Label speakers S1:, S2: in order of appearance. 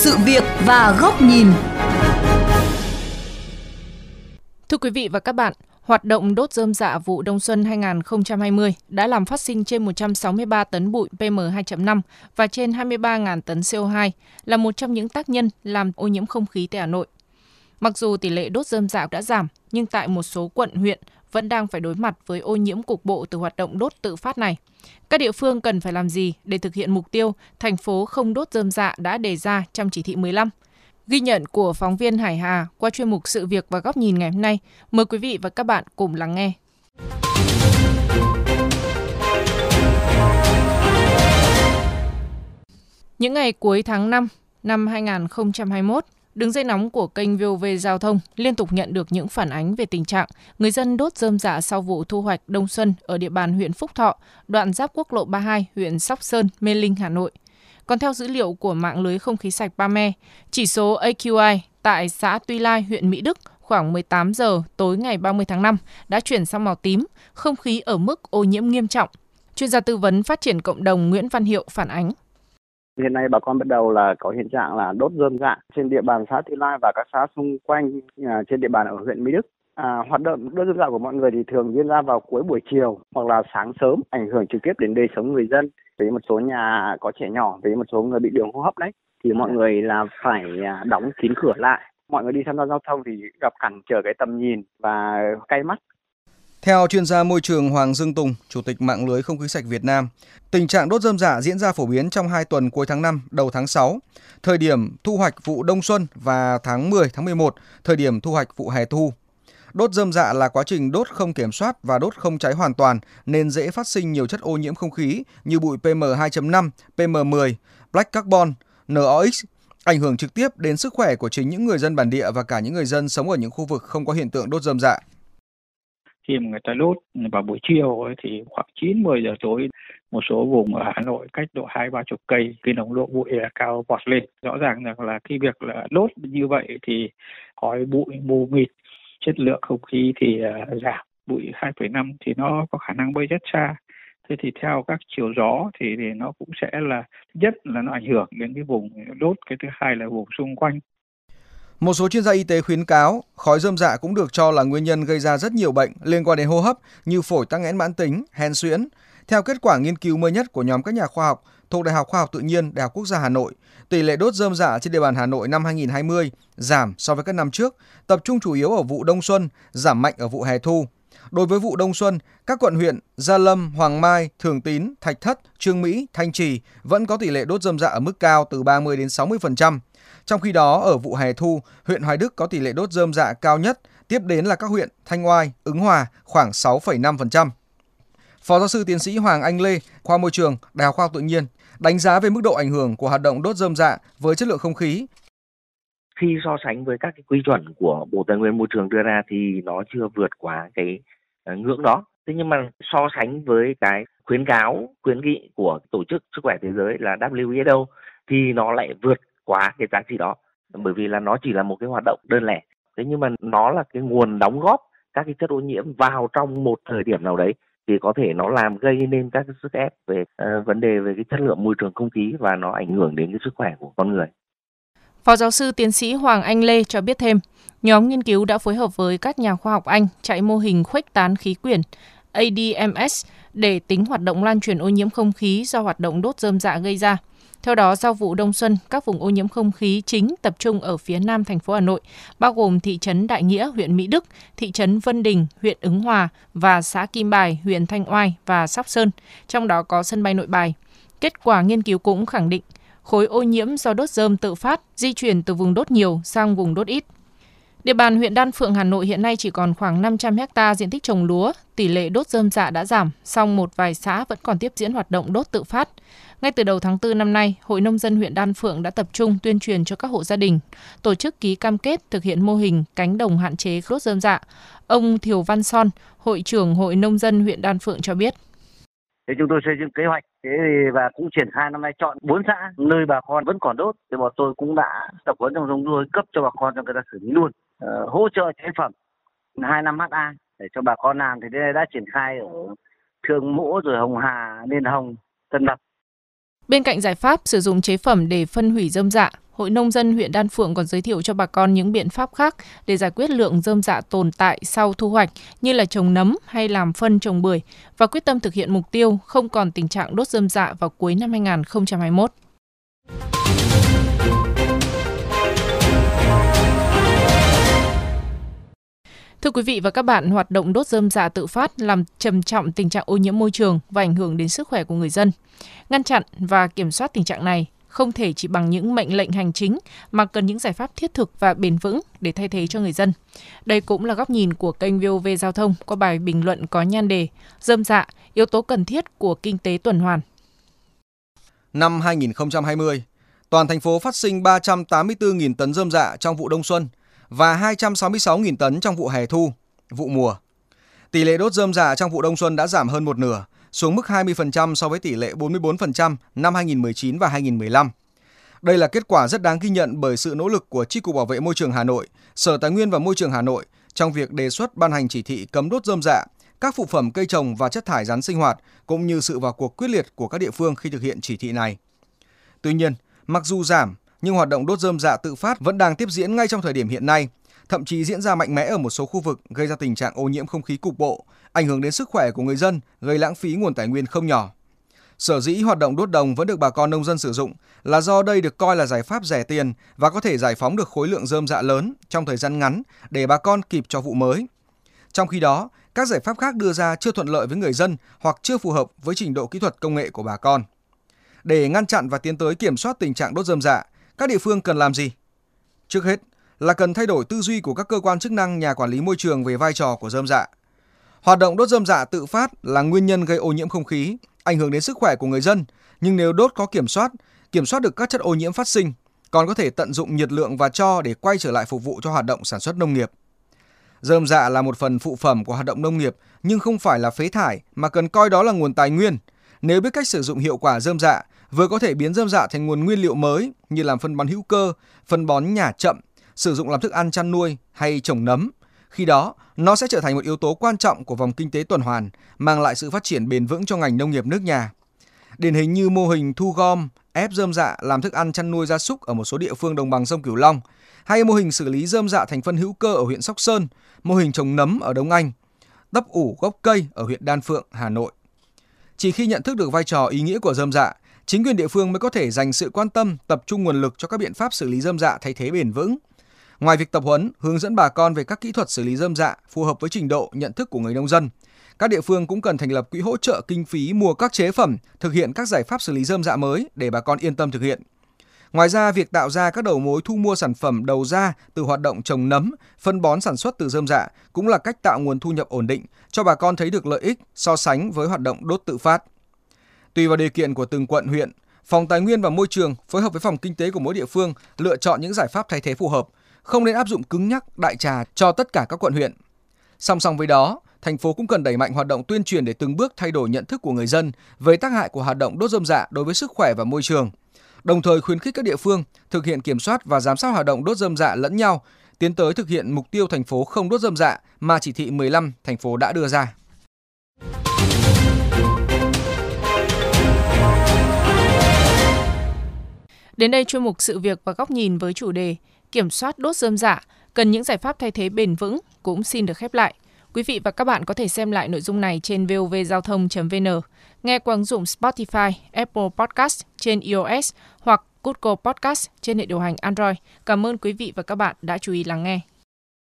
S1: sự việc và góc nhìn.
S2: Thưa quý vị và các bạn, hoạt động đốt rơm dạ vụ đông xuân 2020 đã làm phát sinh trên 163 tấn bụi PM2.5 và trên 23.000 tấn CO2, là một trong những tác nhân làm ô nhiễm không khí tại Hà Nội. Mặc dù tỷ lệ đốt rơm dạ đã giảm, nhưng tại một số quận, huyện vẫn đang phải đối mặt với ô nhiễm cục bộ từ hoạt động đốt tự phát này. Các địa phương cần phải làm gì để thực hiện mục tiêu thành phố không đốt dơm dạ đã đề ra trong chỉ thị 15? Ghi nhận của phóng viên Hải Hà qua chuyên mục Sự việc và góc nhìn ngày hôm nay. Mời quý vị và các bạn cùng lắng nghe. Những ngày cuối tháng 5 năm 2021, Đường dây nóng của kênh VOV Giao thông liên tục nhận được những phản ánh về tình trạng người dân đốt rơm dạ sau vụ thu hoạch đông xuân ở địa bàn huyện Phúc Thọ, đoạn giáp quốc lộ 32, huyện Sóc Sơn, Mê Linh, Hà Nội. Còn theo dữ liệu của mạng lưới không khí sạch Pame, chỉ số AQI tại xã Tuy Lai, huyện Mỹ Đức khoảng 18 giờ tối ngày 30 tháng 5 đã chuyển sang màu tím, không khí ở mức ô nhiễm nghiêm trọng. Chuyên gia tư vấn phát triển cộng đồng Nguyễn Văn Hiệu phản ánh.
S3: Hiện nay bà con bắt đầu là có hiện trạng là đốt rơm dạ trên địa bàn xã Tuy Lai và các xã xung quanh à, trên địa bàn ở huyện Mỹ Đức. À, hoạt động đốt rơm dạ của mọi người thì thường diễn ra vào cuối buổi chiều hoặc là sáng sớm, ảnh hưởng trực tiếp đến đời sống người dân. Với một số nhà có trẻ nhỏ, với một số người bị đường hô hấp đấy, thì mọi người là phải à, đóng kín cửa lại. Mọi người đi tham gia giao thông thì gặp cản trở cái tầm nhìn và cay mắt
S4: theo chuyên gia môi trường Hoàng Dương Tùng, Chủ tịch mạng lưới không khí sạch Việt Nam, tình trạng đốt rơm dạ diễn ra phổ biến trong 2 tuần cuối tháng 5, đầu tháng 6, thời điểm thu hoạch vụ đông xuân và tháng 10, tháng 11, thời điểm thu hoạch vụ hè thu. Đốt rơm dạ là quá trình đốt không kiểm soát và đốt không cháy hoàn toàn nên dễ phát sinh nhiều chất ô nhiễm không khí như bụi PM2.5, PM10, black carbon, NOx, ảnh hưởng trực tiếp đến sức khỏe của chính những người dân bản địa và cả những người dân sống ở những khu vực không có hiện tượng đốt rơm dạ
S5: khi mà người ta đốt vào buổi chiều ấy, thì khoảng 9 10 giờ tối một số vùng ở Hà Nội cách độ hai ba chục cây cái nồng độ bụi là cao vọt lên. Rõ ràng rằng là khi việc là đốt như vậy thì khói bụi mù mịt chất lượng không khí thì uh, giảm. Bụi 2,5 thì nó có khả năng bay rất xa. Thế thì theo các chiều gió thì, thì nó cũng sẽ là nhất là nó ảnh hưởng đến cái vùng đốt cái thứ hai là vùng xung quanh
S4: một số chuyên gia y tế khuyến cáo khói rơm dạ cũng được cho là nguyên nhân gây ra rất nhiều bệnh liên quan đến hô hấp như phổi tắc nghẽn mãn tính, hen suyễn. Theo kết quả nghiên cứu mới nhất của nhóm các nhà khoa học thuộc Đại học Khoa học Tự nhiên Đại học Quốc gia Hà Nội, tỷ lệ đốt rơm dạ trên địa bàn Hà Nội năm 2020 giảm so với các năm trước, tập trung chủ yếu ở vụ đông xuân, giảm mạnh ở vụ hè thu. Đối với vụ đông xuân, các quận huyện Gia Lâm, Hoàng Mai, Thường Tín, Thạch Thất, Trương Mỹ, Thanh Trì vẫn có tỷ lệ đốt rơm dạ ở mức cao từ 30 đến 60%. Trong khi đó, ở vụ hè thu, huyện Hoài Đức có tỷ lệ đốt rơm dạ cao nhất, tiếp đến là các huyện Thanh Oai, Ứng Hòa khoảng 6,5%. Phó giáo sư tiến sĩ Hoàng Anh Lê, khoa môi trường, Đại học Khoa học Tự nhiên, đánh giá về mức độ ảnh hưởng của hoạt động đốt rơm dạ với chất lượng không khí.
S6: Khi so sánh với các cái quy chuẩn của Bộ Tài nguyên Môi trường đưa ra thì nó chưa vượt quá cái ờ, ngưỡng đó. Thế nhưng mà so sánh với cái khuyến cáo, khuyến nghị của Tổ chức Sức khỏe Thế giới là WHO thì nó lại vượt quá cái giá trị đó bởi vì là nó chỉ là một cái hoạt động đơn lẻ thế nhưng mà nó là cái nguồn đóng góp các cái chất ô nhiễm vào trong một thời điểm nào đấy thì có thể nó làm gây nên các cái sức ép về uh, vấn đề về cái chất lượng môi trường không khí và nó ảnh hưởng đến cái sức khỏe của con người.
S2: Phó giáo sư tiến sĩ Hoàng Anh Lê cho biết thêm, nhóm nghiên cứu đã phối hợp với các nhà khoa học Anh chạy mô hình khuếch tán khí quyển ADMS để tính hoạt động lan truyền ô nhiễm không khí do hoạt động đốt rơm dạ gây ra. Theo đó, sau vụ đông xuân, các vùng ô nhiễm không khí chính tập trung ở phía nam thành phố Hà Nội, bao gồm thị trấn Đại Nghĩa, huyện Mỹ Đức, thị trấn Vân Đình, huyện Ứng Hòa và xã Kim Bài, huyện Thanh Oai và Sóc Sơn, trong đó có sân bay Nội Bài. Kết quả nghiên cứu cũng khẳng định khối ô nhiễm do đốt rơm tự phát di chuyển từ vùng đốt nhiều sang vùng đốt ít. Địa bàn huyện Đan Phượng Hà Nội hiện nay chỉ còn khoảng 500 ha diện tích trồng lúa, tỷ lệ đốt rơm dạ đã giảm, song một vài xã vẫn còn tiếp diễn hoạt động đốt tự phát. Ngay từ đầu tháng 4 năm nay, Hội Nông dân huyện Đan Phượng đã tập trung tuyên truyền cho các hộ gia đình, tổ chức ký cam kết thực hiện mô hình cánh đồng hạn chế đốt rơm dạ. Ông Thiều Văn Son, Hội trưởng Hội Nông dân huyện Đan Phượng cho biết.
S7: Thế chúng tôi xây dựng kế hoạch thế và cũng triển khai năm nay chọn bốn xã nơi bà con vẫn còn đốt thì bọn tôi cũng đã tập huấn trong giống nuôi cấp cho bà con cho người ta xử lý luôn ờ, hỗ trợ chế phẩm hai năm ha để cho bà con làm thì đây đã triển khai ở Thường Mỗ rồi Hồng Hà, Liên Hồng, Tân Lập
S2: Bên cạnh giải pháp sử dụng chế phẩm để phân hủy dơm dạ, Hội Nông dân huyện Đan Phượng còn giới thiệu cho bà con những biện pháp khác để giải quyết lượng rơm dạ tồn tại sau thu hoạch như là trồng nấm hay làm phân trồng bưởi và quyết tâm thực hiện mục tiêu không còn tình trạng đốt rơm dạ vào cuối năm 2021. Thưa quý vị và các bạn, hoạt động đốt dơm dạ tự phát làm trầm trọng tình trạng ô nhiễm môi trường và ảnh hưởng đến sức khỏe của người dân. Ngăn chặn và kiểm soát tình trạng này không thể chỉ bằng những mệnh lệnh hành chính mà cần những giải pháp thiết thực và bền vững để thay thế cho người dân. Đây cũng là góc nhìn của kênh VOV Giao thông qua bài bình luận có nhan đề Dơm dạ, yếu tố cần thiết của kinh tế tuần hoàn.
S4: Năm 2020, toàn thành phố phát sinh 384.000 tấn dơm dạ trong vụ đông xuân và 266.000 tấn trong vụ hè thu, vụ mùa. Tỷ lệ đốt dơm dạ trong vụ đông xuân đã giảm hơn một nửa, xuống mức 20% so với tỷ lệ 44% năm 2019 và 2015. Đây là kết quả rất đáng ghi nhận bởi sự nỗ lực của Chi cục Bảo vệ môi trường Hà Nội, Sở Tài nguyên và Môi trường Hà Nội trong việc đề xuất ban hành chỉ thị cấm đốt dơm dạ, các phụ phẩm cây trồng và chất thải rắn sinh hoạt cũng như sự vào cuộc quyết liệt của các địa phương khi thực hiện chỉ thị này. Tuy nhiên, mặc dù giảm nhưng hoạt động đốt dơm dạ tự phát vẫn đang tiếp diễn ngay trong thời điểm hiện nay, thậm chí diễn ra mạnh mẽ ở một số khu vực gây ra tình trạng ô nhiễm không khí cục bộ, ảnh hưởng đến sức khỏe của người dân, gây lãng phí nguồn tài nguyên không nhỏ. Sở dĩ hoạt động đốt đồng vẫn được bà con nông dân sử dụng là do đây được coi là giải pháp rẻ tiền và có thể giải phóng được khối lượng dơm dạ lớn trong thời gian ngắn để bà con kịp cho vụ mới. Trong khi đó, các giải pháp khác đưa ra chưa thuận lợi với người dân hoặc chưa phù hợp với trình độ kỹ thuật công nghệ của bà con. Để ngăn chặn và tiến tới kiểm soát tình trạng đốt dơm dạ, các địa phương cần làm gì? Trước hết là cần thay đổi tư duy của các cơ quan chức năng nhà quản lý môi trường về vai trò của dơm dạ. Hoạt động đốt dơm dạ tự phát là nguyên nhân gây ô nhiễm không khí, ảnh hưởng đến sức khỏe của người dân, nhưng nếu đốt có kiểm soát, kiểm soát được các chất ô nhiễm phát sinh, còn có thể tận dụng nhiệt lượng và cho để quay trở lại phục vụ cho hoạt động sản xuất nông nghiệp. Dơm dạ là một phần phụ phẩm của hoạt động nông nghiệp nhưng không phải là phế thải mà cần coi đó là nguồn tài nguyên. Nếu biết cách sử dụng hiệu quả dơm dạ vừa có thể biến dơm dạ thành nguồn nguyên liệu mới như làm phân bón hữu cơ, phân bón nhả chậm, sử dụng làm thức ăn chăn nuôi hay trồng nấm. Khi đó, nó sẽ trở thành một yếu tố quan trọng của vòng kinh tế tuần hoàn, mang lại sự phát triển bền vững cho ngành nông nghiệp nước nhà. Điển hình như mô hình thu gom, ép dơm dạ làm thức ăn chăn nuôi gia súc ở một số địa phương đồng bằng sông Cửu Long, hay mô hình xử lý dơm dạ thành phân hữu cơ ở huyện Sóc Sơn, mô hình trồng nấm ở Đông Anh, đắp ủ gốc cây ở huyện Đan Phượng, Hà Nội. Chỉ khi nhận thức được vai trò ý nghĩa của dơm dạ, chính quyền địa phương mới có thể dành sự quan tâm, tập trung nguồn lực cho các biện pháp xử lý dơm dạ thay thế bền vững. Ngoài việc tập huấn, hướng dẫn bà con về các kỹ thuật xử lý dơm dạ phù hợp với trình độ nhận thức của người nông dân, các địa phương cũng cần thành lập quỹ hỗ trợ kinh phí mua các chế phẩm, thực hiện các giải pháp xử lý dơm dạ mới để bà con yên tâm thực hiện. Ngoài ra, việc tạo ra các đầu mối thu mua sản phẩm đầu ra từ hoạt động trồng nấm, phân bón sản xuất từ dơm dạ cũng là cách tạo nguồn thu nhập ổn định cho bà con thấy được lợi ích so sánh với hoạt động đốt tự phát. Tùy vào điều kiện của từng quận huyện, Phòng Tài nguyên và Môi trường phối hợp với phòng kinh tế của mỗi địa phương lựa chọn những giải pháp thay thế phù hợp, không nên áp dụng cứng nhắc đại trà cho tất cả các quận huyện. Song song với đó, thành phố cũng cần đẩy mạnh hoạt động tuyên truyền để từng bước thay đổi nhận thức của người dân về tác hại của hoạt động đốt rơm dạ đối với sức khỏe và môi trường. Đồng thời khuyến khích các địa phương thực hiện kiểm soát và giám sát hoạt động đốt rơm dạ lẫn nhau, tiến tới thực hiện mục tiêu thành phố không đốt rơm dạ mà chỉ thị 15 thành phố đã đưa ra.
S2: Đến đây chuyên mục sự việc và góc nhìn với chủ đề kiểm soát đốt dơm dạ cần những giải pháp thay thế bền vững cũng xin được khép lại. Quý vị và các bạn có thể xem lại nội dung này trên vovgiao thông.vn, nghe qua ứng dụng Spotify, Apple Podcast trên iOS hoặc Google Podcast trên hệ điều hành Android. Cảm ơn quý vị và các bạn đã chú ý lắng nghe.